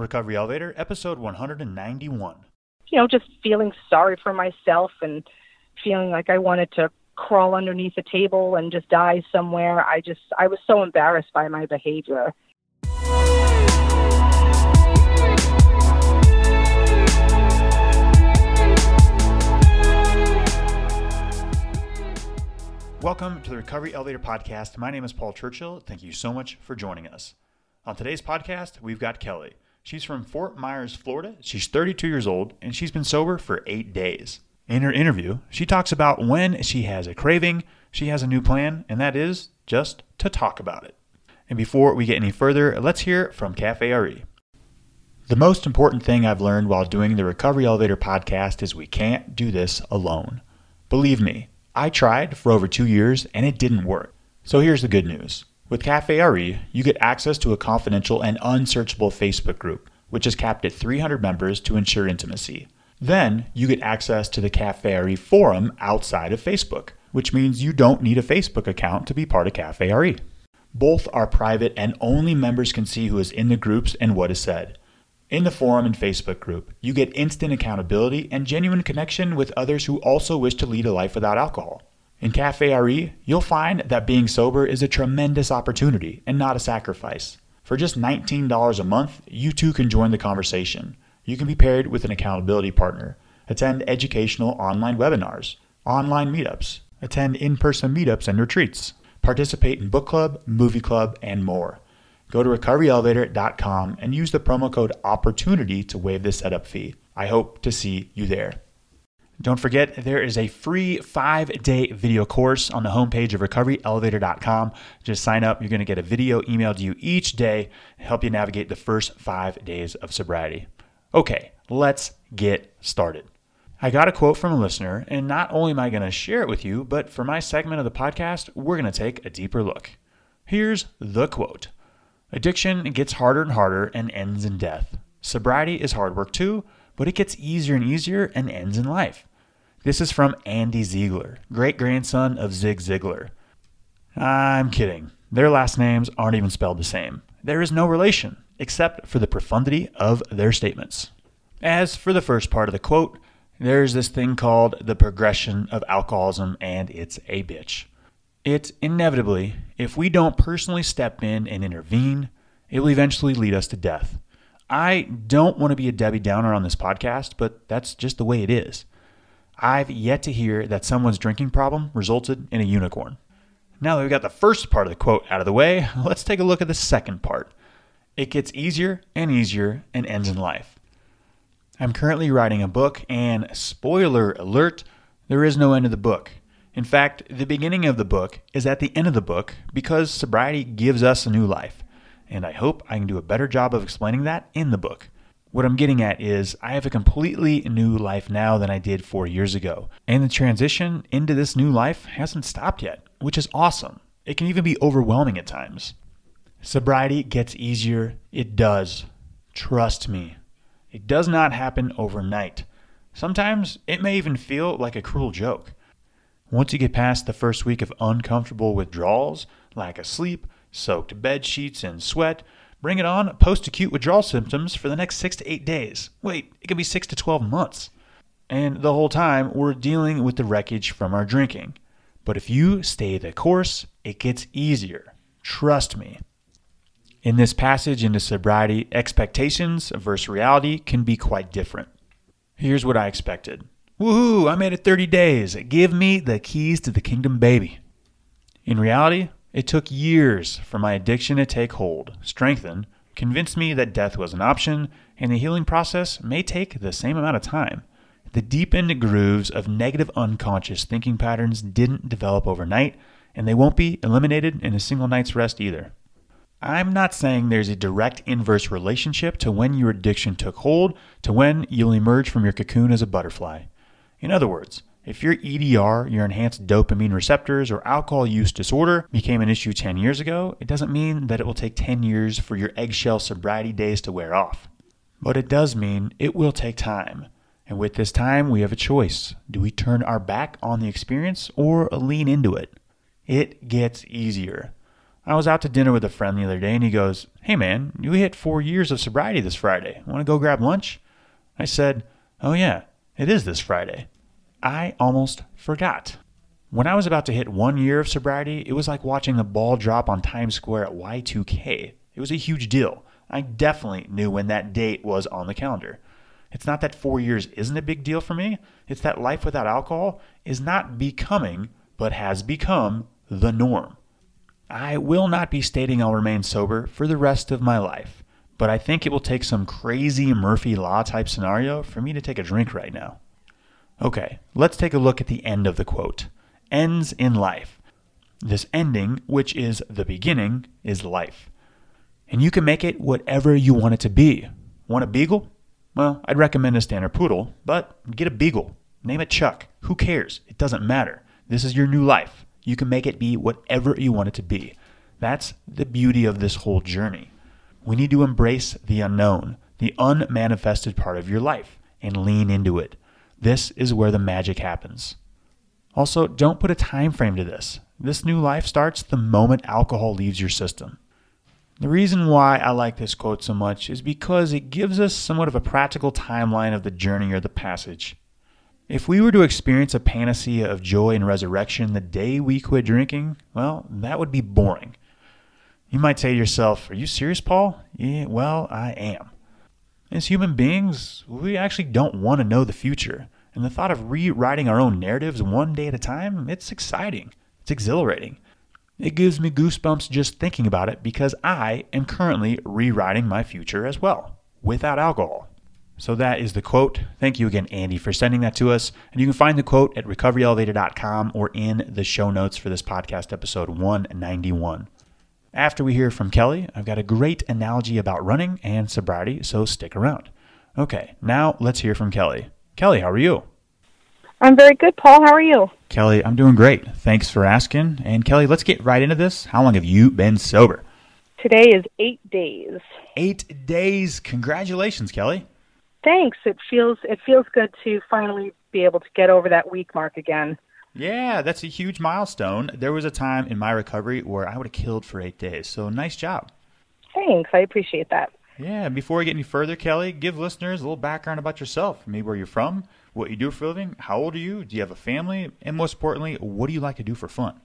Recovery Elevator, episode 191. You know, just feeling sorry for myself and feeling like I wanted to crawl underneath a table and just die somewhere. I just, I was so embarrassed by my behavior. Welcome to the Recovery Elevator Podcast. My name is Paul Churchill. Thank you so much for joining us. On today's podcast, we've got Kelly. She's from Fort Myers, Florida. She's 32 years old and she's been sober for eight days. In her interview, she talks about when she has a craving, she has a new plan, and that is just to talk about it. And before we get any further, let's hear from Cafe RE. The most important thing I've learned while doing the Recovery Elevator podcast is we can't do this alone. Believe me, I tried for over two years and it didn't work. So here's the good news. With Cafe RE, you get access to a confidential and unsearchable Facebook group, which is capped at 300 members to ensure intimacy. Then you get access to the Cafe RE forum outside of Facebook, which means you don't need a Facebook account to be part of Cafe RE. Both are private and only members can see who is in the groups and what is said. In the forum and Facebook group, you get instant accountability and genuine connection with others who also wish to lead a life without alcohol. In Cafe RE, you'll find that being sober is a tremendous opportunity and not a sacrifice. For just $19 a month, you too can join the conversation. You can be paired with an accountability partner, attend educational online webinars, online meetups, attend in person meetups and retreats, participate in book club, movie club, and more. Go to recoveryelevator.com and use the promo code OPPORTUNITY to waive the setup fee. I hope to see you there. Don't forget, there is a free five day video course on the homepage of recoveryelevator.com. Just sign up. You're going to get a video emailed to you each day to help you navigate the first five days of sobriety. Okay, let's get started. I got a quote from a listener, and not only am I going to share it with you, but for my segment of the podcast, we're going to take a deeper look. Here's the quote Addiction gets harder and harder and ends in death. Sobriety is hard work too, but it gets easier and easier and ends in life. This is from Andy Ziegler, great grandson of Zig Ziglar. I'm kidding. Their last names aren't even spelled the same. There is no relation, except for the profundity of their statements. As for the first part of the quote, there's this thing called the progression of alcoholism, and it's a bitch. It inevitably, if we don't personally step in and intervene, it will eventually lead us to death. I don't want to be a Debbie Downer on this podcast, but that's just the way it is. I've yet to hear that someone's drinking problem resulted in a unicorn. Now that we've got the first part of the quote out of the way, let's take a look at the second part. It gets easier and easier and ends in life. I'm currently writing a book, and spoiler alert, there is no end of the book. In fact, the beginning of the book is at the end of the book because sobriety gives us a new life. And I hope I can do a better job of explaining that in the book. What I'm getting at is I have a completely new life now than I did four years ago. And the transition into this new life hasn't stopped yet, which is awesome. It can even be overwhelming at times. Sobriety gets easier. It does. Trust me. It does not happen overnight. Sometimes it may even feel like a cruel joke. Once you get past the first week of uncomfortable withdrawals, lack of sleep, soaked bed sheets, and sweat, Bring it on post acute withdrawal symptoms for the next six to eight days. Wait, it could be six to 12 months. And the whole time, we're dealing with the wreckage from our drinking. But if you stay the course, it gets easier. Trust me. In this passage into sobriety, expectations versus reality can be quite different. Here's what I expected Woohoo, I made it 30 days. Give me the keys to the kingdom, baby. In reality, it took years for my addiction to take hold, strengthen, convince me that death was an option, and the healing process may take the same amount of time. The deepened grooves of negative unconscious thinking patterns didn't develop overnight, and they won't be eliminated in a single night's rest either. I'm not saying there's a direct inverse relationship to when your addiction took hold to when you'll emerge from your cocoon as a butterfly. In other words, if your EDR, your enhanced dopamine receptors, or alcohol use disorder became an issue 10 years ago, it doesn't mean that it will take 10 years for your eggshell sobriety days to wear off. But it does mean it will take time. And with this time, we have a choice. Do we turn our back on the experience or lean into it? It gets easier. I was out to dinner with a friend the other day and he goes, Hey man, you hit four years of sobriety this Friday. Want to go grab lunch? I said, Oh yeah, it is this Friday. I almost forgot. When I was about to hit one year of sobriety, it was like watching the ball drop on Times Square at Y2K. It was a huge deal. I definitely knew when that date was on the calendar. It's not that four years isn't a big deal for me, it's that life without alcohol is not becoming, but has become the norm. I will not be stating I'll remain sober for the rest of my life, but I think it will take some crazy Murphy Law type scenario for me to take a drink right now. Okay, let's take a look at the end of the quote. Ends in life. This ending, which is the beginning, is life. And you can make it whatever you want it to be. Want a beagle? Well, I'd recommend a standard poodle, but get a beagle. Name it Chuck. Who cares? It doesn't matter. This is your new life. You can make it be whatever you want it to be. That's the beauty of this whole journey. We need to embrace the unknown, the unmanifested part of your life, and lean into it. This is where the magic happens. Also, don't put a time frame to this. This new life starts the moment alcohol leaves your system. The reason why I like this quote so much is because it gives us somewhat of a practical timeline of the journey or the passage. If we were to experience a panacea of joy and resurrection the day we quit drinking, well, that would be boring. You might say to yourself, Are you serious, Paul? Yeah, well, I am. As human beings, we actually don't want to know the future. And the thought of rewriting our own narratives one day at a time, it's exciting. It's exhilarating. It gives me goosebumps just thinking about it because I am currently rewriting my future as well, without alcohol. So that is the quote. Thank you again, Andy, for sending that to us. And you can find the quote at recoveryelevator.com or in the show notes for this podcast, episode 191. After we hear from Kelly, I've got a great analogy about running and sobriety, so stick around. Okay, now let's hear from Kelly. Kelly, how are you? I'm very good, Paul. How are you? Kelly, I'm doing great. Thanks for asking. And Kelly, let's get right into this. How long have you been sober? Today is eight days. Eight days. Congratulations, Kelly. Thanks. It feels it feels good to finally be able to get over that week mark again. Yeah, that's a huge milestone. There was a time in my recovery where I would have killed for eight days. So nice job. Thanks. I appreciate that. Yeah. Before we get any further, Kelly, give listeners a little background about yourself. Maybe where you're from, what you do for a living, how old are you, do you have a family, and most importantly, what do you like to do for fun?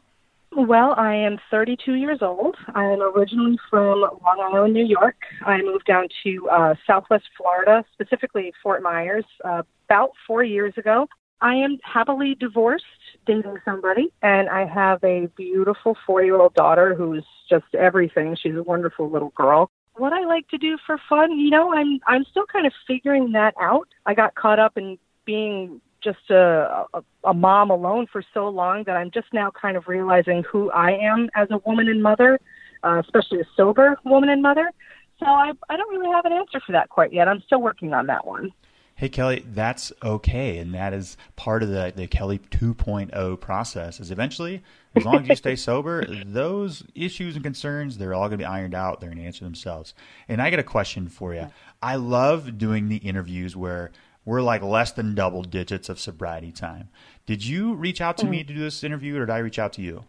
Well, I am 32 years old. I am originally from Long Island, New York. I moved down to uh, Southwest Florida, specifically Fort Myers, uh, about four years ago. I am happily divorced, dating somebody, and I have a beautiful four-year-old daughter who's just everything. She's a wonderful little girl. What I like to do for fun, you know, I'm I'm still kind of figuring that out. I got caught up in being just a, a, a mom alone for so long that I'm just now kind of realizing who I am as a woman and mother, uh, especially a sober woman and mother. So I, I don't really have an answer for that quite yet. I'm still working on that one. Hey Kelly, that's okay, and that is part of the the Kelly 2.0 process. Is eventually, as long as you stay sober, those issues and concerns they're all going to be ironed out. They're going to answer themselves. And I got a question for you. I love doing the interviews where we're like less than double digits of sobriety time. Did you reach out to mm. me to do this interview, or did I reach out to you?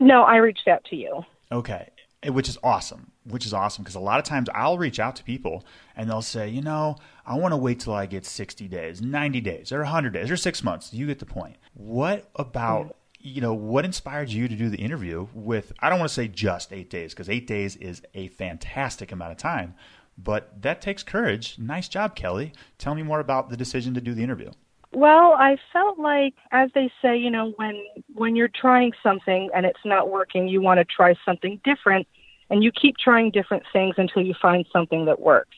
No, I reached out to you. Okay, which is awesome. Which is awesome because a lot of times I'll reach out to people and they'll say, you know, I want to wait till I get 60 days, 90 days, or 100 days, or six months. You get the point. What about mm you know, what inspired you to do the interview with, I don't want to say just eight days, because eight days is a fantastic amount of time, but that takes courage. Nice job, Kelly. Tell me more about the decision to do the interview. Well, I felt like, as they say, you know, when when you're trying something and it's not working, you want to try something different, and you keep trying different things until you find something that works.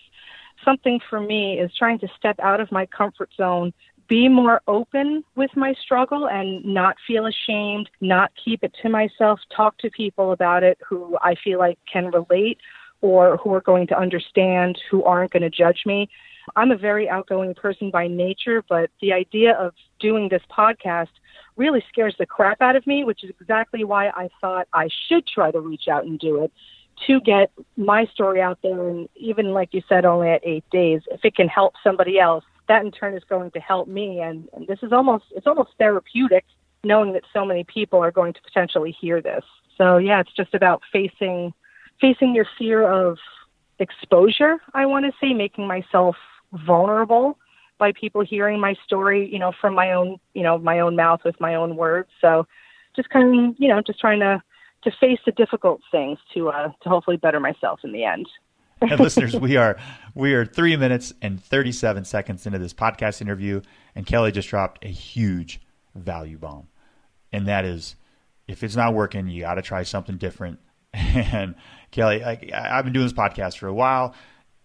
Something for me is trying to step out of my comfort zone, be more open with my struggle, and not feel ashamed, not keep it to myself, talk to people about it who I feel like can relate or who are going to understand, who aren't going to judge me. I'm a very outgoing person by nature, but the idea of doing this podcast really scares the crap out of me, which is exactly why I thought I should try to reach out and do it to get my story out there. And even like you said, only at eight days, if it can help somebody else, that in turn is going to help me. And, and this is almost, it's almost therapeutic knowing that so many people are going to potentially hear this. So yeah, it's just about facing facing your fear of exposure. I want to say making myself vulnerable by people hearing my story, you know, from my own, you know, my own mouth with my own words. So just kind of, you know, just trying to to face the difficult things to uh to hopefully better myself in the end. and listeners, we are we are three minutes and thirty seven seconds into this podcast interview, and Kelly just dropped a huge value bomb, and that is, if it's not working, you got to try something different. And Kelly, I, I've been doing this podcast for a while,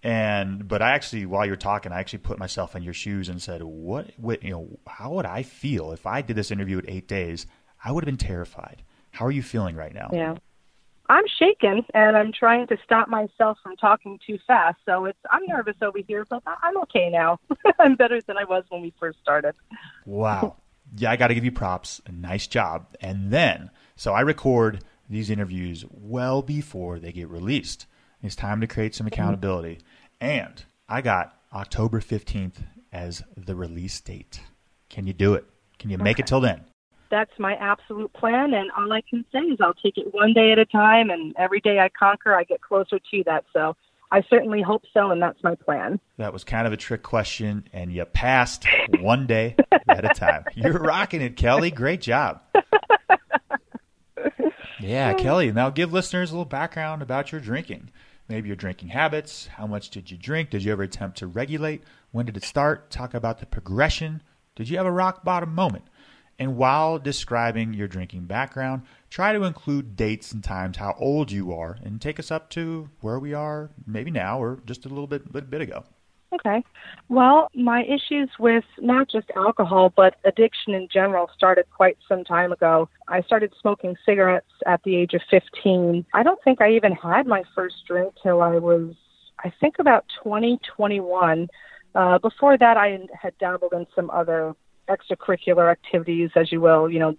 and but I actually, while you're talking, I actually put myself in your shoes and said, what, what, you know, how would I feel if I did this interview at eight days? I would have been terrified. How are you feeling right now? Yeah. I'm shaken and I'm trying to stop myself from talking too fast. So it's I'm nervous over here, but I'm okay now. I'm better than I was when we first started. Wow. Yeah, I got to give you props. Nice job. And then, so I record these interviews well before they get released. It's time to create some mm-hmm. accountability. And I got October 15th as the release date. Can you do it? Can you make okay. it till then? That's my absolute plan. And all I can say is I'll take it one day at a time. And every day I conquer, I get closer to that. So I certainly hope so. And that's my plan. That was kind of a trick question. And you passed one day at a time. You're rocking it, Kelly. Great job. Yeah, Kelly. Now give listeners a little background about your drinking. Maybe your drinking habits. How much did you drink? Did you ever attempt to regulate? When did it start? Talk about the progression. Did you have a rock bottom moment? And while describing your drinking background, try to include dates and times, how old you are, and take us up to where we are maybe now or just a little bit, bit, bit ago. Okay. Well, my issues with not just alcohol, but addiction in general started quite some time ago. I started smoking cigarettes at the age of 15. I don't think I even had my first drink till I was, I think, about 20, 21. Uh, before that, I had dabbled in some other extracurricular activities, as you will, you know,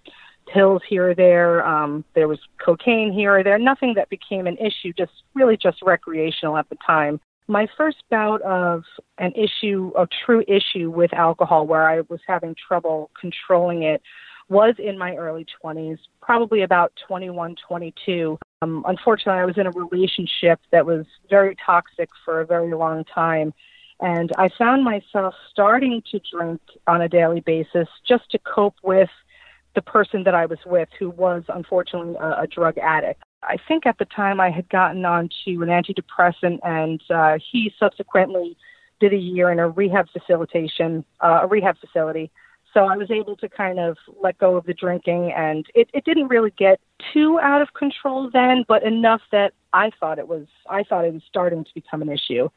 pills here or there. Um, there was cocaine here or there. Nothing that became an issue, just really just recreational at the time my first bout of an issue, a true issue with alcohol where I was having trouble controlling it was in my early 20s, probably about 21, 22. Um, unfortunately, I was in a relationship that was very toxic for a very long time. And I found myself starting to drink on a daily basis just to cope with the person that I was with, who was unfortunately a, a drug addict. I think at the time I had gotten onto an antidepressant, and uh, he subsequently did a year in a rehab facilitation, uh, a rehab facility. So I was able to kind of let go of the drinking, and it, it didn't really get too out of control then, but enough that I thought it was I thought it was starting to become an issue.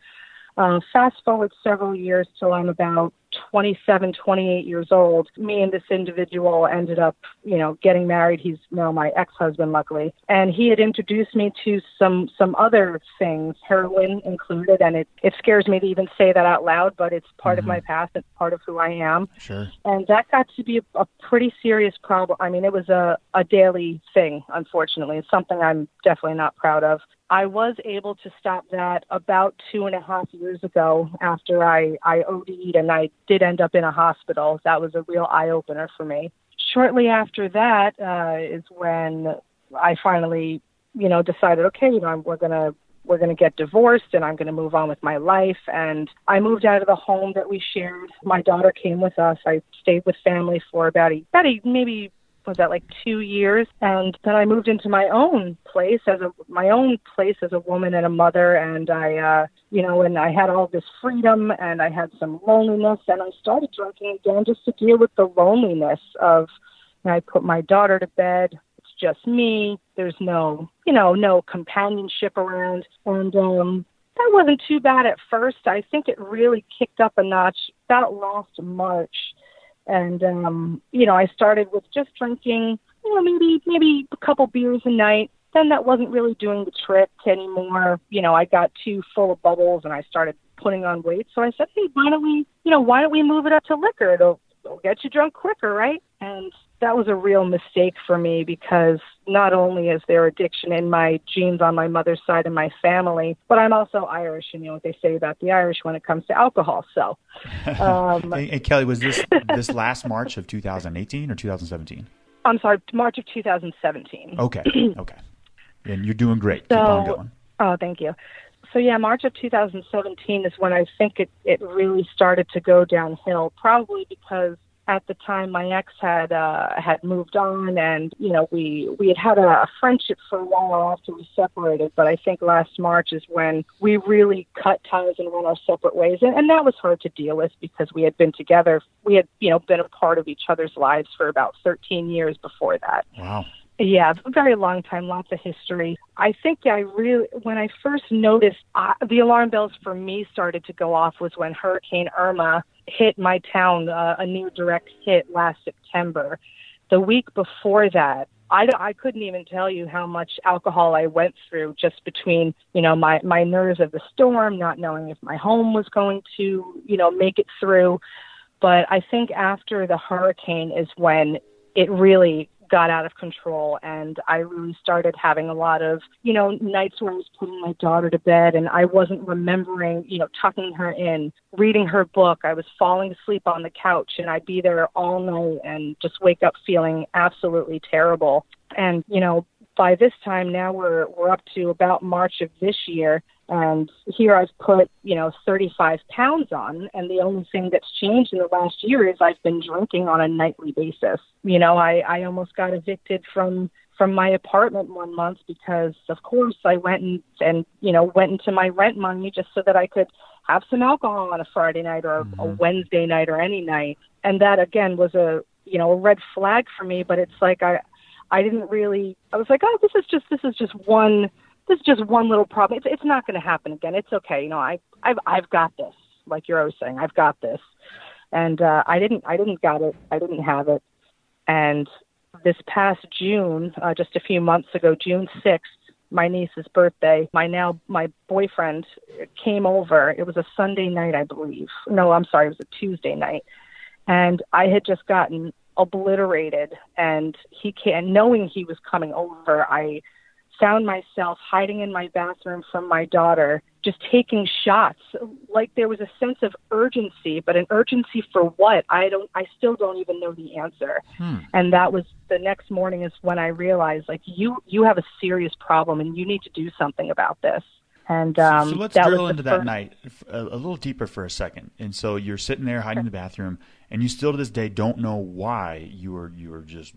Uh, fast forward several years till I'm about 27, 28 years old. Me and this individual ended up, you know, getting married. He's now my ex-husband, luckily, and he had introduced me to some some other things, heroin included. And it it scares me to even say that out loud, but it's part mm-hmm. of my past. It's part of who I am. Sure. And that got to be a, a pretty serious problem. I mean, it was a a daily thing. Unfortunately, it's something I'm definitely not proud of. I was able to stop that about two and a half years ago after I, I OD'd and I did end up in a hospital. That was a real eye opener for me. Shortly after that uh, is when I finally, you know, decided, okay, you know, we're gonna we're gonna get divorced and I'm gonna move on with my life. And I moved out of the home that we shared. My daughter came with us. I stayed with family for about a about a maybe was that like two years? And then i moved into my own place as a my own place as a woman and a mother. And i uh you know and i had all this freedom and i had some loneliness. And i started drinking again just to deal with the loneliness of you know, i put my daughter to bed. It's just me. There's no you know no companionship around. And um that wasn't too bad at first. I think it really kicked up a notch. About last march and um, you know, I started with just drinking, you know, maybe maybe a couple beers a night. Then that wasn't really doing the trick anymore. You know, I got too full of bubbles and I started putting on weight. So I said, hey, why don't we, you know, why don't we move it up to liquor? It'll, it'll get you drunk quicker, right? And that was a real mistake for me because not only is there addiction in my genes on my mother's side and my family, but I'm also Irish, and you know what they say about the Irish when it comes to alcohol. So, um, and, and Kelly, was this this last March of 2018 or 2017? I'm sorry, March of 2017. Okay. okay. And you're doing great. So, Keep on going. Oh, thank you. So yeah, March of 2017 is when I think it it really started to go downhill. Probably because at the time my ex had uh, had moved on, and you know we we had had a, a friendship for a while after we separated. But I think last March is when we really cut ties and went our separate ways, and, and that was hard to deal with because we had been together. We had you know been a part of each other's lives for about 13 years before that. Wow. Yeah, a very long time, lots of history. I think I really, when I first noticed uh, the alarm bells for me started to go off was when Hurricane Irma hit my town, uh, a near direct hit last September. The week before that, I, I couldn't even tell you how much alcohol I went through just between, you know, my, my nerves of the storm, not knowing if my home was going to, you know, make it through. But I think after the hurricane is when it really got out of control and I really started having a lot of, you know, nights where I was putting my daughter to bed and I wasn't remembering, you know, tucking her in, reading her book. I was falling asleep on the couch and I'd be there all night and just wake up feeling absolutely terrible. And, you know, by this time now we're we're up to about March of this year and here I've put, you know, 35 pounds on. And the only thing that's changed in the last year is I've been drinking on a nightly basis. You know, I, I almost got evicted from from my apartment one month because of course I went and and you know went into my rent money just so that I could have some alcohol on a Friday night or mm-hmm. a Wednesday night or any night and that again was a you know a red flag for me but it's like I I didn't really I was like oh this is just this is just one this is just one little problem. It's it's not going to happen again. It's okay. You know, I I've I've got this. Like you're always saying, I've got this. And uh, I didn't I didn't got it. I didn't have it. And this past June, uh, just a few months ago, June sixth, my niece's birthday, my now my boyfriend came over. It was a Sunday night, I believe. No, I'm sorry, it was a Tuesday night. And I had just gotten obliterated and he can knowing he was coming over, I found myself hiding in my bathroom from my daughter, just taking shots. Like there was a sense of urgency, but an urgency for what? I don't. I still don't even know the answer. Hmm. And that was the next morning is when I realized, like you, you have a serious problem, and you need to do something about this. And um, so let's drill into that night a, a, little deeper for a second. And so you're sitting there hiding in the bathroom, and you still to this day don't know why you were you were just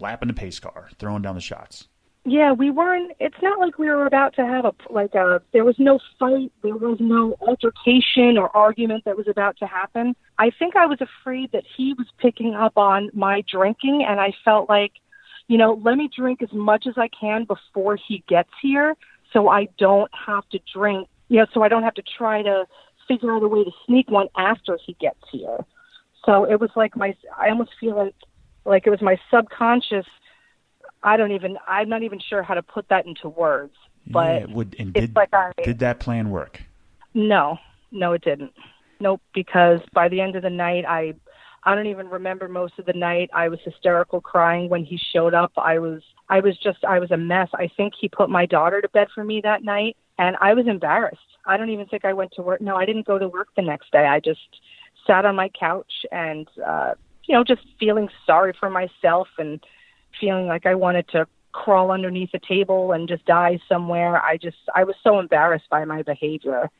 lapping the pace car, throwing down the shots. Yeah, we weren't. It's not like we were about to have a like a. There was no fight. There was no altercation or argument that was about to happen. I think I was afraid that he was picking up on my drinking, and I felt like, you know, let me drink as much as I can before he gets here, so I don't have to drink. You know, so I don't have to try to figure out a way to sneak one after he gets here. So it was like my. I almost feel like like it was my subconscious I don't even I'm not even sure how to put that into words. But yeah, would, and did, like I, did that plan work? No, no, it didn't. Nope, because by the end of the night, I I don't even remember most of the night. I was hysterical crying when he showed up. I was I was just I was a mess. I think he put my daughter to bed for me that night, and I was embarrassed. I don't even think I went to work. No, I didn't go to work the next day. I just sat on my couch and uh, you know just feeling sorry for myself and feeling like I wanted to crawl underneath a table and just die somewhere. I just I was so embarrassed by my behavior.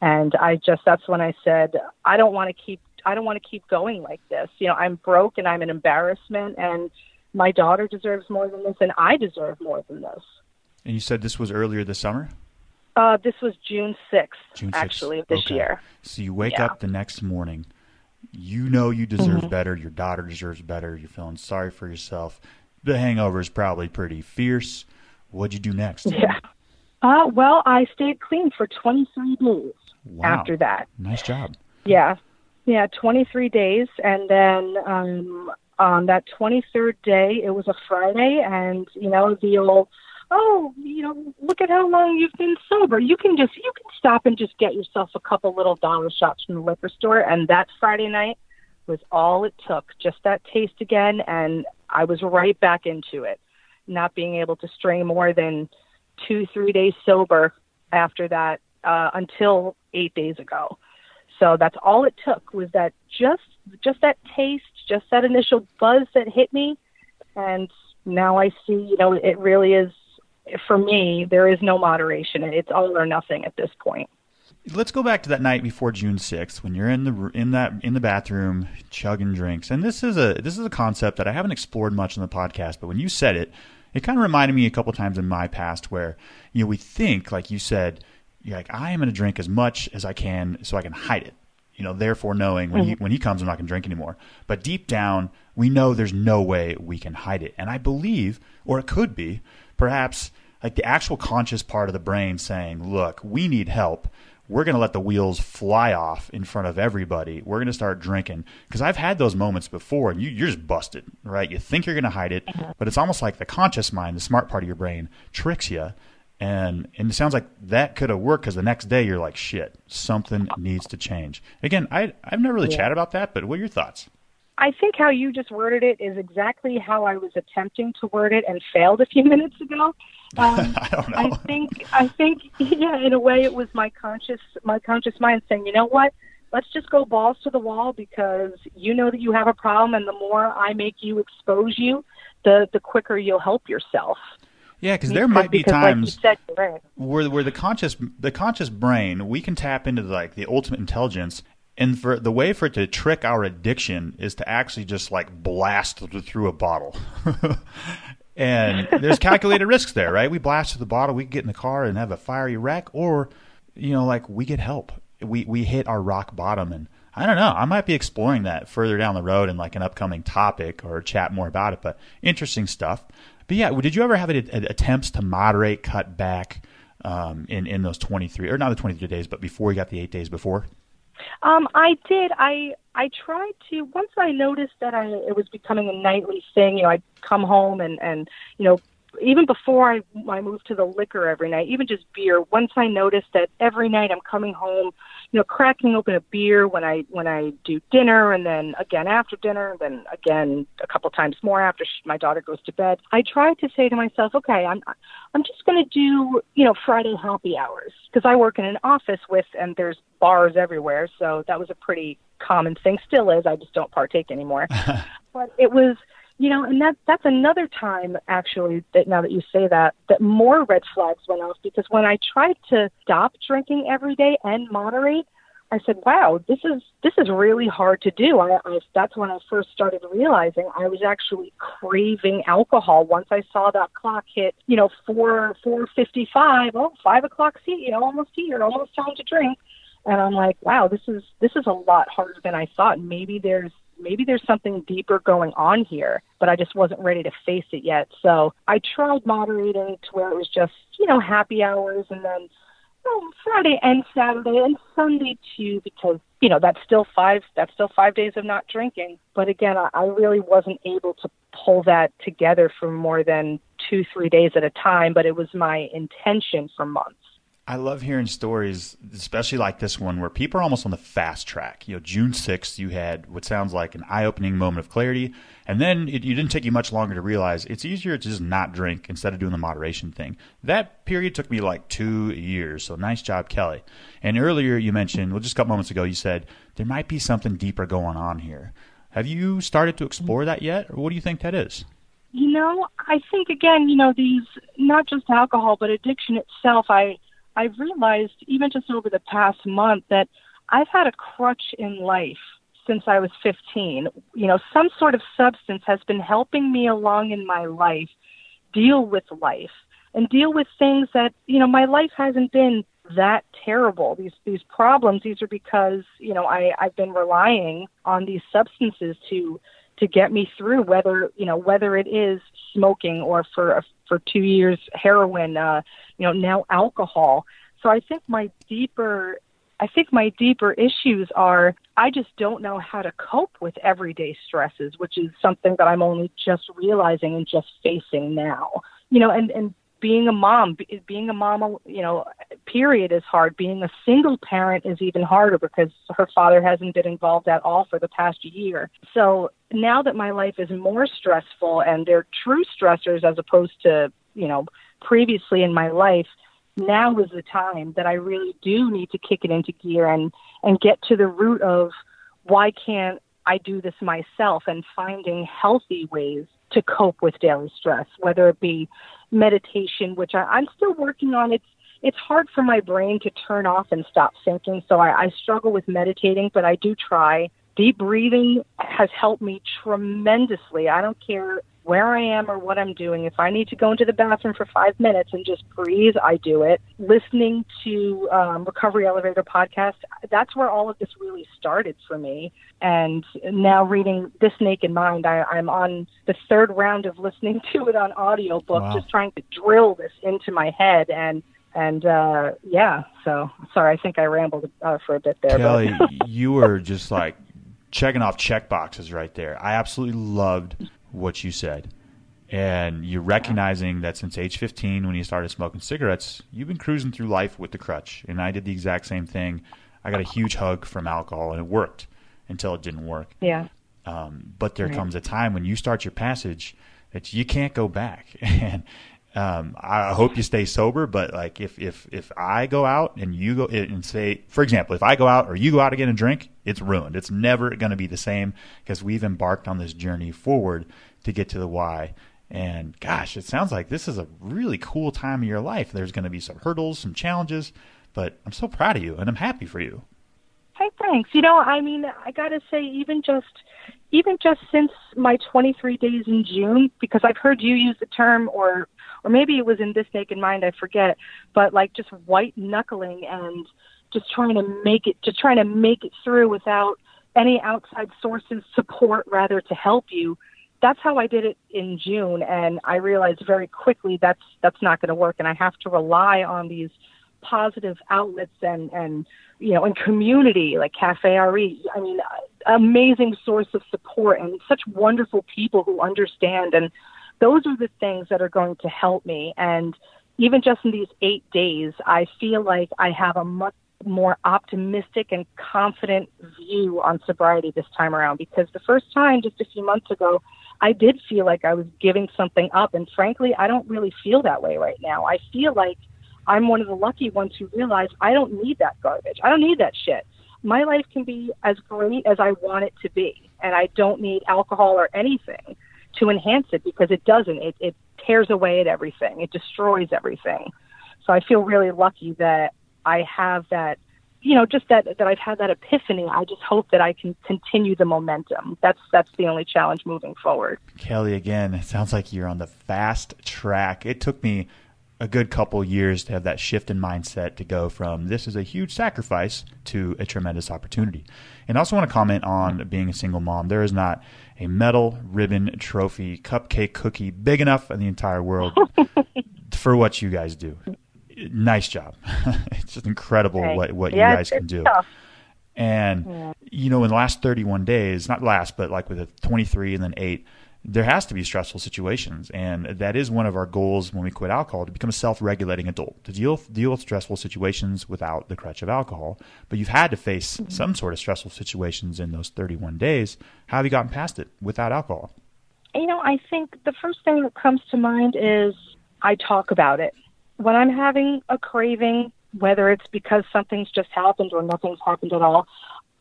And I just that's when I said I don't want to keep I don't want to keep going like this. You know, I'm broke and I'm an embarrassment and my daughter deserves more than this and I deserve more than this. And you said this was earlier this summer? Uh, this was June 6th, June 6th. actually, of this okay. year. So you wake yeah. up the next morning. You know you deserve mm-hmm. better. Your daughter deserves better. You're feeling sorry for yourself the hangover is probably pretty fierce. What'd you do next? Yeah. Uh, well, I stayed clean for 23 days wow. after that. Nice job. Yeah. Yeah, 23 days. And then um, on that 23rd day, it was a Friday, and, you know, the old, oh, you know, look at how long you've been sober. You can just, you can stop and just get yourself a couple little dollar shots from the liquor store. And that Friday night was all it took, just that taste again. And I was right back into it, not being able to stray more than two, three days sober after that uh, until eight days ago. So that's all it took was that just just that taste, just that initial buzz that hit me, And now I see, you know, it really is, for me, there is no moderation. It's all or nothing at this point. Let's go back to that night before June 6th when you're in the in that in the bathroom chugging drinks. And this is a this is a concept that I haven't explored much in the podcast, but when you said it, it kind of reminded me a couple times in my past where you know we think like you said, you're like I am going to drink as much as I can so I can hide it you know, therefore knowing when mm-hmm. he when he comes, I'm not going to drink anymore. But deep down, we know there's no way we can hide it, and I believe, or it could be, perhaps like the actual conscious part of the brain saying, "Look, we need help. We're going to let the wheels fly off in front of everybody. We're going to start drinking." Because I've had those moments before, and you, you're just busted, right? You think you're going to hide it, but it's almost like the conscious mind, the smart part of your brain, tricks you and and it sounds like that could have worked because the next day you're like shit something needs to change again i i've never really yeah. chatted about that but what are your thoughts i think how you just worded it is exactly how i was attempting to word it and failed a few minutes ago um, I, don't know. I think i think yeah in a way it was my conscious my conscious mind saying you know what let's just go balls to the wall because you know that you have a problem and the more i make you expose you the the quicker you'll help yourself yeah, because there might be times like said, where where the conscious the conscious brain we can tap into the, like the ultimate intelligence, and for the way for it to trick our addiction is to actually just like blast through a bottle. and there's calculated risks there, right? We blast through the bottle, we get in the car and have a fiery wreck, or you know, like we get help. We we hit our rock bottom and. I don't know. I might be exploring that further down the road in like an upcoming topic or chat more about it, but interesting stuff. But yeah, did you ever have any attempts to moderate, cut back um, in in those twenty three or not the twenty three days, but before you got the eight days before? Um, I did. I I tried to once I noticed that I it was becoming a nightly thing. You know, I'd come home and and you know even before I I moved to the liquor every night, even just beer. Once I noticed that every night I'm coming home you know, cracking open a beer when I when I do dinner, and then again after dinner, and then again a couple times more after she, my daughter goes to bed. I try to say to myself, okay, I'm I'm just going to do you know Friday happy hours because I work in an office with and there's bars everywhere, so that was a pretty common thing. Still is. I just don't partake anymore. but it was you know, and that that's another time actually that now that you say that, that more red flags went off because when I tried to stop drinking every day and moderate, I said, "Wow, this is this is really hard to do." I, I that's when I first started realizing I was actually craving alcohol. Once I saw that clock hit, you know, four four fifty five, oh, five o'clock, see, you know, almost here, almost time to drink. And I'm like, wow, this is this is a lot harder than I thought. Maybe there's maybe there's something deeper going on here, but I just wasn't ready to face it yet. So I tried moderating to where it was just, you know, happy hours and then oh, Friday and Saturday and Sunday too, because, you know, that's still five, that's still five days of not drinking. But again, I, I really wasn't able to pull that together for more than two, three days at a time, but it was my intention for months. I love hearing stories, especially like this one, where people are almost on the fast track. You know, June 6th, you had what sounds like an eye opening moment of clarity. And then it, it didn't take you much longer to realize it's easier to just not drink instead of doing the moderation thing. That period took me like two years. So nice job, Kelly. And earlier you mentioned, well, just a couple moments ago, you said there might be something deeper going on here. Have you started to explore that yet? Or what do you think that is? You know, I think, again, you know, these, not just alcohol, but addiction itself, I, I've realized, even just over the past month, that I've had a crutch in life since I was 15. You know, some sort of substance has been helping me along in my life deal with life and deal with things that, you know, my life hasn't been that terrible. These these problems, these are because, you know, I, I've been relying on these substances to to get me through whether you know whether it is smoking or for for two years heroin uh you know now alcohol. So i think my deeper i think my deeper issues are i just don't know how to cope with everyday stresses which is something that i'm only just realizing and just facing now. You know and and being a mom being a mom you know period is hard. Being a single parent is even harder because her father hasn't been involved at all for the past year. So now that my life is more stressful and they're true stressors as opposed to you know previously in my life now is the time that i really do need to kick it into gear and and get to the root of why can't i do this myself and finding healthy ways to cope with daily stress, whether it be meditation, which I, I'm still working on. It's it's hard for my brain to turn off and stop thinking, so I, I struggle with meditating, but I do try. Deep breathing has helped me tremendously. I don't care where I am or what I'm doing. If I need to go into the bathroom for five minutes and just breathe, I do it. Listening to um, Recovery Elevator podcast, that's where all of this really started for me. And now reading This Naked Mind, I, I'm on the third round of listening to it on audiobook, wow. just trying to drill this into my head and and uh yeah so sorry i think i rambled uh, for a bit there kelly you were just like checking off check boxes right there i absolutely loved what you said. And you're recognizing that since age 15, when you started smoking cigarettes, you've been cruising through life with the crutch. And I did the exact same thing. I got a huge hug from alcohol, and it worked until it didn't work. Yeah. Um, but there right. comes a time when you start your passage that you can't go back. and um, I hope you stay sober, but like if if if I go out and you go and say, for example, if I go out or you go out again and drink, it's ruined. It's never going to be the same because we've embarked on this journey forward to get to the why. And gosh, it sounds like this is a really cool time of your life. There's going to be some hurdles, some challenges, but I'm so proud of you and I'm happy for you. Hey, thanks. You know, I mean, I got to say, even just even just since my 23 days in June, because I've heard you use the term or or maybe it was in this naked mind i forget but like just white knuckling and just trying to make it just trying to make it through without any outside sources support rather to help you that's how i did it in june and i realized very quickly that's that's not going to work and i have to rely on these positive outlets and and you know and community like cafe re i mean amazing source of support and such wonderful people who understand and those are the things that are going to help me. And even just in these eight days, I feel like I have a much more optimistic and confident view on sobriety this time around because the first time, just a few months ago, I did feel like I was giving something up. And frankly, I don't really feel that way right now. I feel like I'm one of the lucky ones who realize I don't need that garbage. I don't need that shit. My life can be as great as I want it to be, and I don't need alcohol or anything to enhance it because it doesn't. It, it tears away at everything. It destroys everything. So I feel really lucky that I have that, you know, just that that I've had that epiphany. I just hope that I can continue the momentum. That's that's the only challenge moving forward. Kelly, again, it sounds like you're on the fast track. It took me a good couple years to have that shift in mindset to go from this is a huge sacrifice to a tremendous opportunity. And I also want to comment on being a single mom. There is not a medal, ribbon, trophy, cupcake, cookie big enough in the entire world for what you guys do. Nice job. it's just incredible what, what yeah, you guys can do. Tough. And, yeah. you know, in the last 31 days, not last, but like with a 23 and then eight, there has to be stressful situations, and that is one of our goals when we quit alcohol to become a self-regulating adult to deal deal with stressful situations without the crutch of alcohol. But you've had to face mm-hmm. some sort of stressful situations in those 31 days. How have you gotten past it without alcohol? You know, I think the first thing that comes to mind is I talk about it when I'm having a craving, whether it's because something's just happened or nothing's happened at all.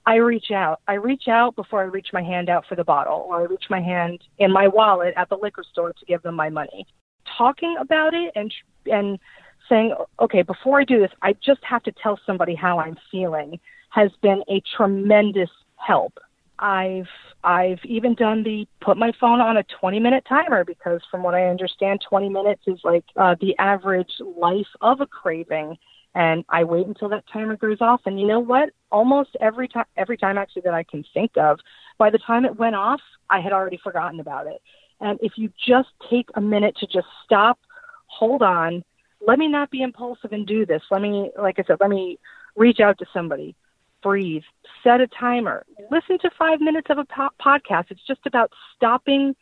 I reach out. I reach out before I reach my hand out for the bottle, or I reach my hand in my wallet at the liquor store to give them my money. Talking about it and and saying, okay, before I do this, I just have to tell somebody how I'm feeling has been a tremendous help. I've I've even done the put my phone on a 20 minute timer because from what I understand 20 minutes is like uh, the average life of a craving and I wait until that timer goes off. And you know what? Almost every time, every time actually that I can think of, by the time it went off, I had already forgotten about it. And if you just take a minute to just stop, hold on, let me not be impulsive and do this. Let me, like I said, let me reach out to somebody, breathe, set a timer, listen to five minutes of a po- podcast. It's just about stopping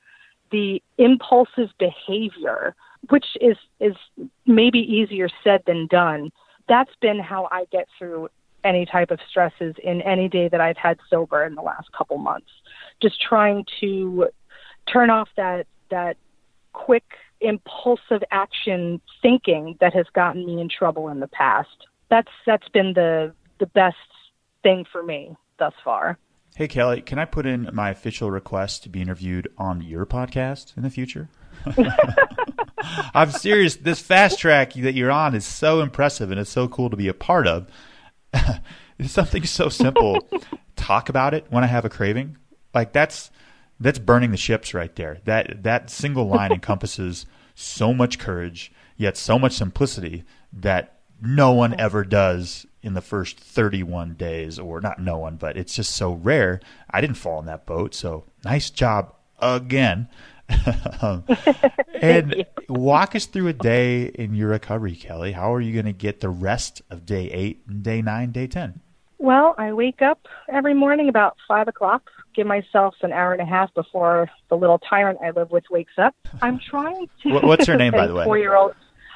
the impulsive behavior, which is is maybe easier said than done that's been how I get through any type of stresses in any day that I've had sober in the last couple months. Just trying to turn off that that quick impulsive action thinking that has gotten me in trouble in the past. That's that's been the the best thing for me thus far. Hey, Kelly, can I put in my official request to be interviewed on your podcast in the future? I'm serious. This fast track that you're on is so impressive and it's so cool to be a part of. it's something so simple. Talk about it when I have a craving. Like that's that's burning the ships right there. That that single line encompasses so much courage, yet so much simplicity that no one ever does in the first 31 days or not no one, but it's just so rare. I didn't fall in that boat, so nice job again. Um, and walk us through a day in your recovery, Kelly. How are you going to get the rest of day eight, and day nine, day 10? Well, I wake up every morning about five o'clock, give myself an hour and a half before the little tyrant I live with wakes up. I'm trying to. What's her name, by the way? Four year old.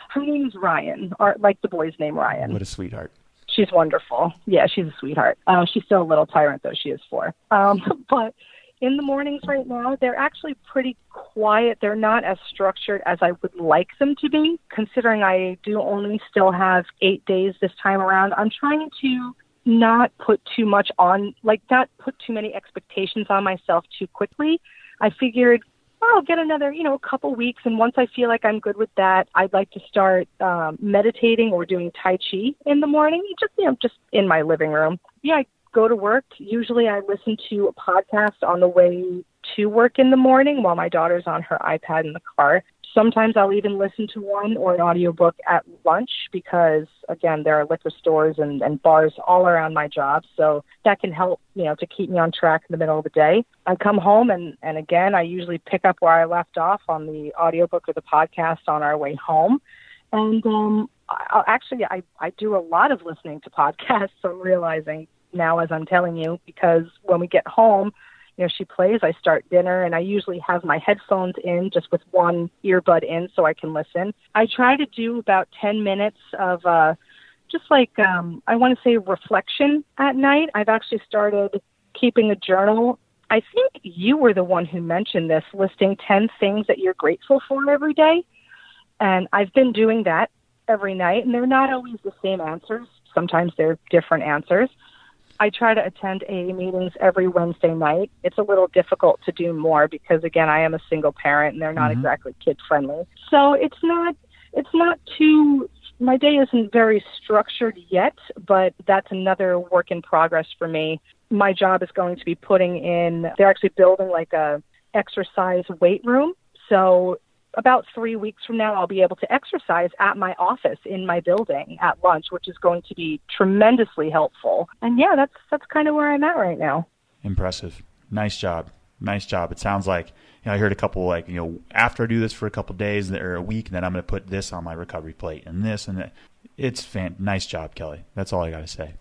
Her name's Ryan, or like the boy's name, Ryan. What a sweetheart. She's wonderful. Yeah, she's a sweetheart. Uh, she's still a little tyrant, though. She is four. Um, but in the mornings right now, they're actually pretty quiet. They're not as structured as I would like them to be, considering I do only still have eight days this time around. I'm trying to not put too much on, like not put too many expectations on myself too quickly. I figured oh, I'll get another, you know, a couple weeks, and once I feel like I'm good with that, I'd like to start um, meditating or doing Tai Chi in the morning, just you know, just in my living room. Yeah, I go to work. Usually, I listen to a podcast on the way to work in the morning while my daughter's on her iPad in the car. Sometimes I'll even listen to one or an audiobook at lunch because, again, there are liquor stores and, and bars all around my job. So that can help, you know, to keep me on track in the middle of the day. I come home and, and again, I usually pick up where I left off on the audiobook or the podcast on our way home. And um, I, actually, I, I do a lot of listening to podcasts. I'm realizing now as I'm telling you because when we get home, you know, she plays, I start dinner, and I usually have my headphones in just with one earbud in so I can listen. I try to do about 10 minutes of uh, just like, um, I want to say reflection at night. I've actually started keeping a journal. I think you were the one who mentioned this, listing 10 things that you're grateful for every day. And I've been doing that every night, and they're not always the same answers. Sometimes they're different answers. I try to attend AA meetings every Wednesday night. It's a little difficult to do more because again, I am a single parent and they're not mm-hmm. exactly kid friendly. So it's not it's not too my day isn't very structured yet, but that's another work in progress for me. My job is going to be putting in they're actually building like a exercise weight room. So about three weeks from now, I'll be able to exercise at my office in my building at lunch, which is going to be tremendously helpful. And yeah, that's that's kind of where I'm at right now. Impressive. Nice job. Nice job. It sounds like you know, I heard a couple like you know after I do this for a couple days or a week, then I'm going to put this on my recovery plate and this and that. It's fan. Nice job, Kelly. That's all I got to say.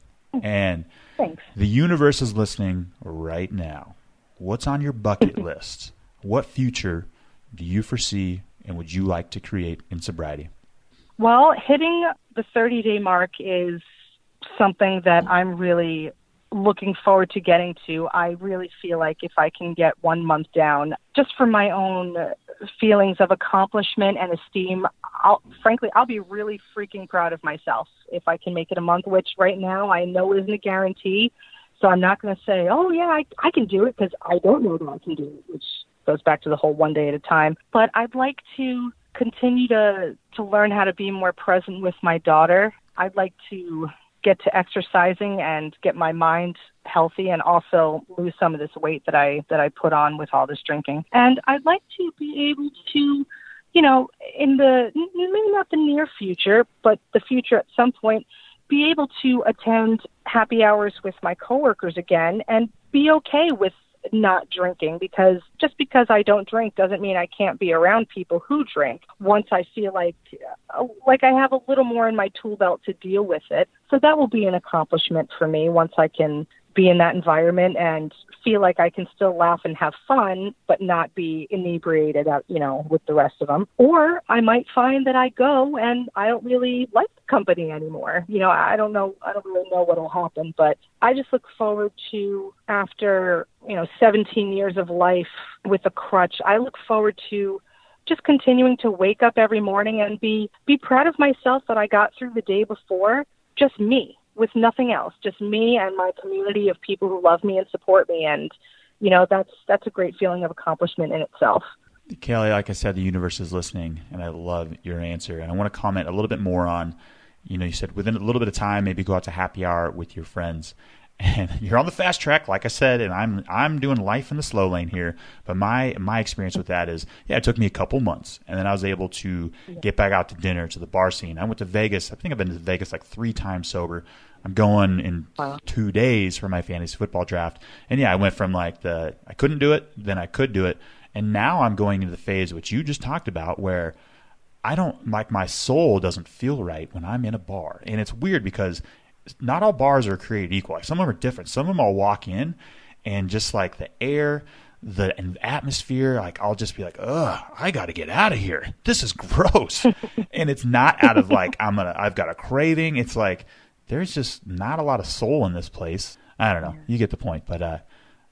And Thanks. the universe is listening right now. What's on your bucket list? What future do you foresee and would you like to create in sobriety? Well, hitting the 30 day mark is something that I'm really looking forward to getting to. I really feel like if I can get one month down, just for my own feelings of accomplishment and esteem, I'll, frankly, I'll be really freaking proud of myself if I can make it a month, which right now I know isn't a guarantee. So I'm not going to say, oh, yeah, I, I can do it because I don't know that I can do it, which goes back to the whole one day at a time. But I'd like to continue to to learn how to be more present with my daughter. I'd like to get to exercising and get my mind healthy and also lose some of this weight that I that I put on with all this drinking. And I'd like to be able to you know, in the maybe not the near future, but the future at some point, be able to attend happy hours with my coworkers again and be okay with not drinking because just because I don't drink doesn't mean I can't be around people who drink once I feel like like I have a little more in my tool belt to deal with it. So that will be an accomplishment for me once I can be in that environment and feel like I can still laugh and have fun, but not be inebriated out, you know, with the rest of them. Or I might find that I go and I don't really like the company anymore. You know, I don't know, I don't really know what'll happen, but I just look forward to after, you know, 17 years of life with a crutch, I look forward to just continuing to wake up every morning and be be proud of myself that I got through the day before just me with nothing else, just me and my community of people who love me and support me. And, you know, that's, that's a great feeling of accomplishment in itself. Kelly, like I said, the universe is listening, and I love your answer. And I want to comment a little bit more on, you know, you said within a little bit of time, maybe go out to happy hour with your friends and you're on the fast track, like I said, and I'm I'm doing life in the slow lane here. But my my experience with that is, yeah, it took me a couple months, and then I was able to get back out to dinner to the bar scene. I went to Vegas. I think I've been to Vegas like three times sober. Going in wow. two days for my fantasy football draft, and yeah, I went from like the I couldn't do it, then I could do it, and now I'm going into the phase which you just talked about where. I don't like my soul doesn't feel right when I'm in a bar. And it's weird because not all bars are created equal. Like some of them are different. Some of them I'll walk in and just like the air, the atmosphere, like I'll just be like, ugh, I got to get out of here. This is gross. and it's not out of like I'm gonna, I've got a craving. It's like there's just not a lot of soul in this place. I don't know. You get the point, but uh,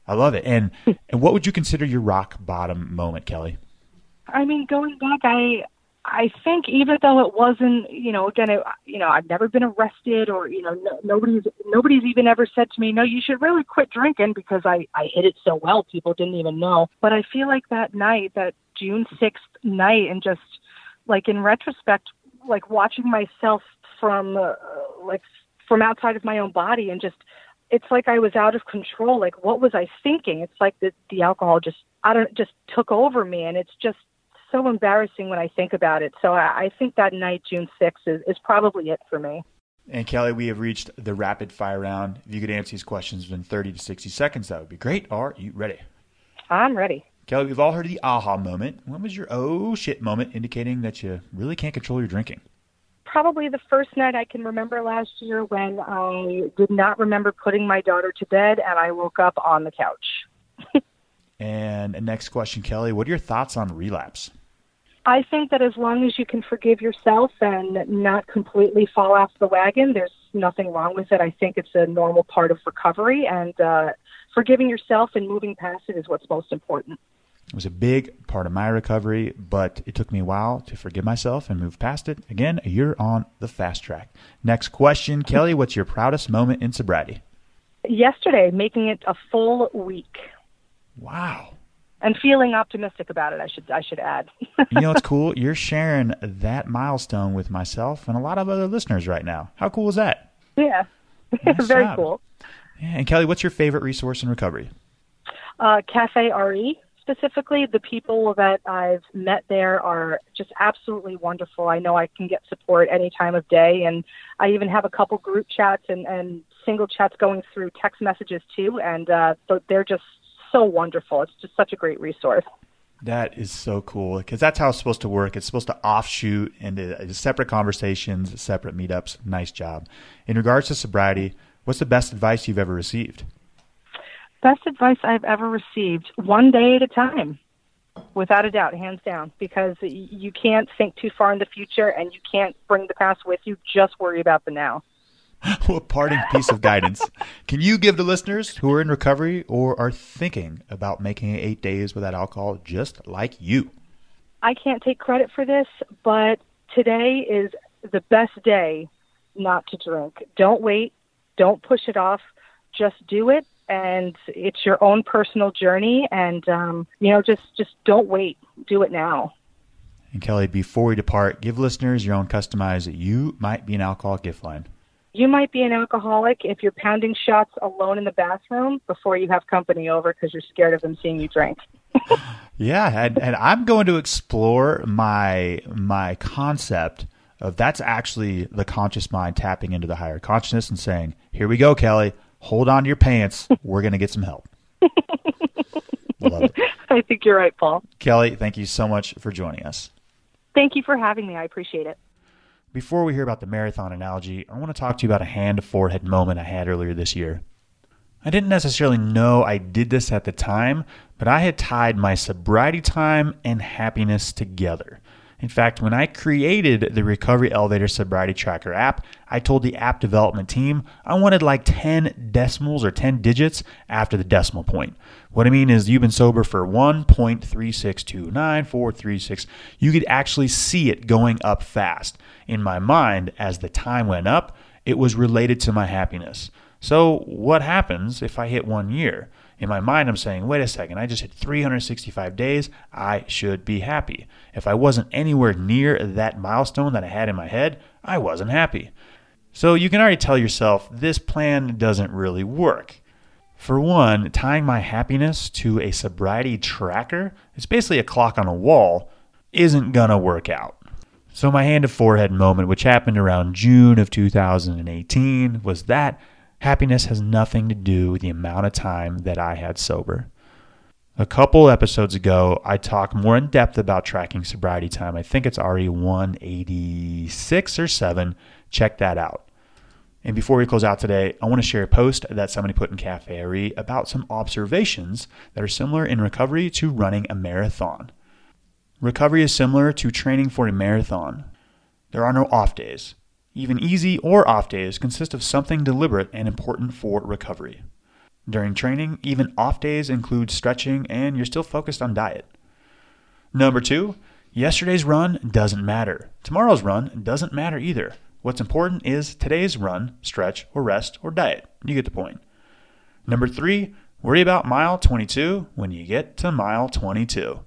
I love it. And and what would you consider your rock bottom moment, Kelly? I mean, going back, I I think even though it wasn't, you know, again, it, you know, I've never been arrested or, you know, no, nobody's nobody's even ever said to me, no, you should really quit drinking because I I hit it so well, people didn't even know. But I feel like that night, that June sixth night, and just like in retrospect, like watching myself from uh, like from outside of my own body, and just it's like I was out of control. Like what was I thinking? It's like the the alcohol just I don't just took over me, and it's just so embarrassing when I think about it. So I, I think that night, June 6th, is, is probably it for me. And Kelly, we have reached the rapid fire round. If you could answer these questions within 30 to 60 seconds, that would be great. Are you ready? I'm ready. Kelly, we've all heard the aha moment. When was your oh shit moment indicating that you really can't control your drinking? Probably the first night I can remember last year when I did not remember putting my daughter to bed and I woke up on the couch. and next question, Kelly, what are your thoughts on relapse? I think that as long as you can forgive yourself and not completely fall off the wagon, there's nothing wrong with it. I think it's a normal part of recovery, and uh, forgiving yourself and moving past it is what's most important. It was a big part of my recovery, but it took me a while to forgive myself and move past it. Again, you're on the fast track. Next question, Kelly, what's your proudest moment in sobriety? Yesterday, making it a full week. Wow and feeling optimistic about it. I should I should add. you know, it's cool. You're sharing that milestone with myself and a lot of other listeners right now. How cool is that? Yeah, nice very job. cool. Yeah. And Kelly, what's your favorite resource in recovery? Uh, Cafe RE specifically. The people that I've met there are just absolutely wonderful. I know I can get support any time of day, and I even have a couple group chats and, and single chats going through text messages too. And uh, they're just so wonderful. It's just such a great resource. That is so cool because that's how it's supposed to work. It's supposed to offshoot into separate conversations, separate meetups. Nice job. In regards to sobriety, what's the best advice you've ever received? Best advice I've ever received one day at a time, without a doubt, hands down, because you can't think too far in the future and you can't bring the past with you. Just worry about the now. a parting piece of guidance can you give to listeners who are in recovery or are thinking about making it eight days without alcohol just like you? I can't take credit for this, but today is the best day not to drink. Don't wait. Don't push it off. Just do it. And it's your own personal journey. And, um, you know, just, just don't wait. Do it now. And Kelly, before we depart, give listeners your own customized You Might Be an Alcoholic gift line. You might be an alcoholic if you're pounding shots alone in the bathroom before you have company over because you're scared of them seeing you drink. yeah, and, and I'm going to explore my my concept of that's actually the conscious mind tapping into the higher consciousness and saying, "Here we go, Kelly. Hold on to your pants. We're going to get some help." Love it. I think you're right, Paul. Kelly, thank you so much for joining us. Thank you for having me. I appreciate it. Before we hear about the marathon analogy, I want to talk to you about a hand to forehead moment I had earlier this year. I didn't necessarily know I did this at the time, but I had tied my sobriety time and happiness together. In fact, when I created the Recovery Elevator Sobriety Tracker app, I told the app development team I wanted like 10 decimals or 10 digits after the decimal point. What I mean is, you've been sober for 1.3629436. You could actually see it going up fast. In my mind, as the time went up, it was related to my happiness. So, what happens if I hit one year? In my mind, I'm saying, wait a second, I just hit 365 days. I should be happy. If I wasn't anywhere near that milestone that I had in my head, I wasn't happy. So, you can already tell yourself this plan doesn't really work. For one, tying my happiness to a sobriety tracker, it's basically a clock on a wall, isn't gonna work out. So, my hand to forehead moment, which happened around June of 2018, was that happiness has nothing to do with the amount of time that I had sober. A couple episodes ago, I talked more in depth about tracking sobriety time. I think it's RE 186 or 7. Check that out. And before we close out today, I want to share a post that somebody put in Cafe RE about some observations that are similar in recovery to running a marathon. Recovery is similar to training for a marathon. There are no off days. Even easy or off days consist of something deliberate and important for recovery. During training, even off days include stretching and you're still focused on diet. Number two, yesterday's run doesn't matter. Tomorrow's run doesn't matter either. What's important is today's run, stretch, or rest, or diet. You get the point. Number three, worry about mile 22 when you get to mile 22.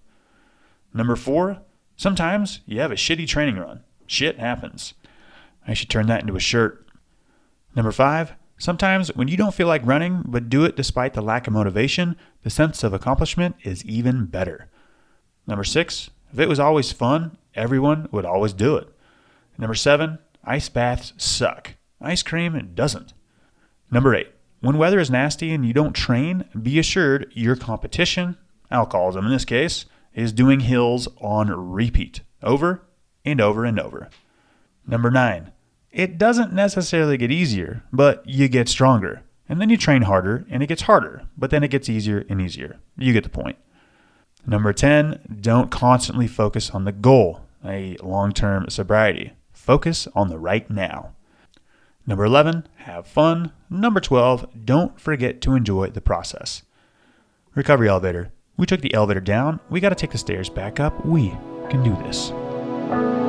Number four, sometimes you have a shitty training run. Shit happens. I should turn that into a shirt. Number five, sometimes when you don't feel like running, but do it despite the lack of motivation, the sense of accomplishment is even better. Number six, if it was always fun, everyone would always do it. Number seven, Ice baths suck. Ice cream doesn't. Number eight, when weather is nasty and you don't train, be assured your competition, alcoholism in this case, is doing hills on repeat, over and over and over. Number nine, it doesn't necessarily get easier, but you get stronger. And then you train harder and it gets harder, but then it gets easier and easier. You get the point. Number 10, don't constantly focus on the goal, a long term sobriety. Focus on the right now. Number 11, have fun. Number 12, don't forget to enjoy the process. Recovery elevator. We took the elevator down. We got to take the stairs back up. We can do this.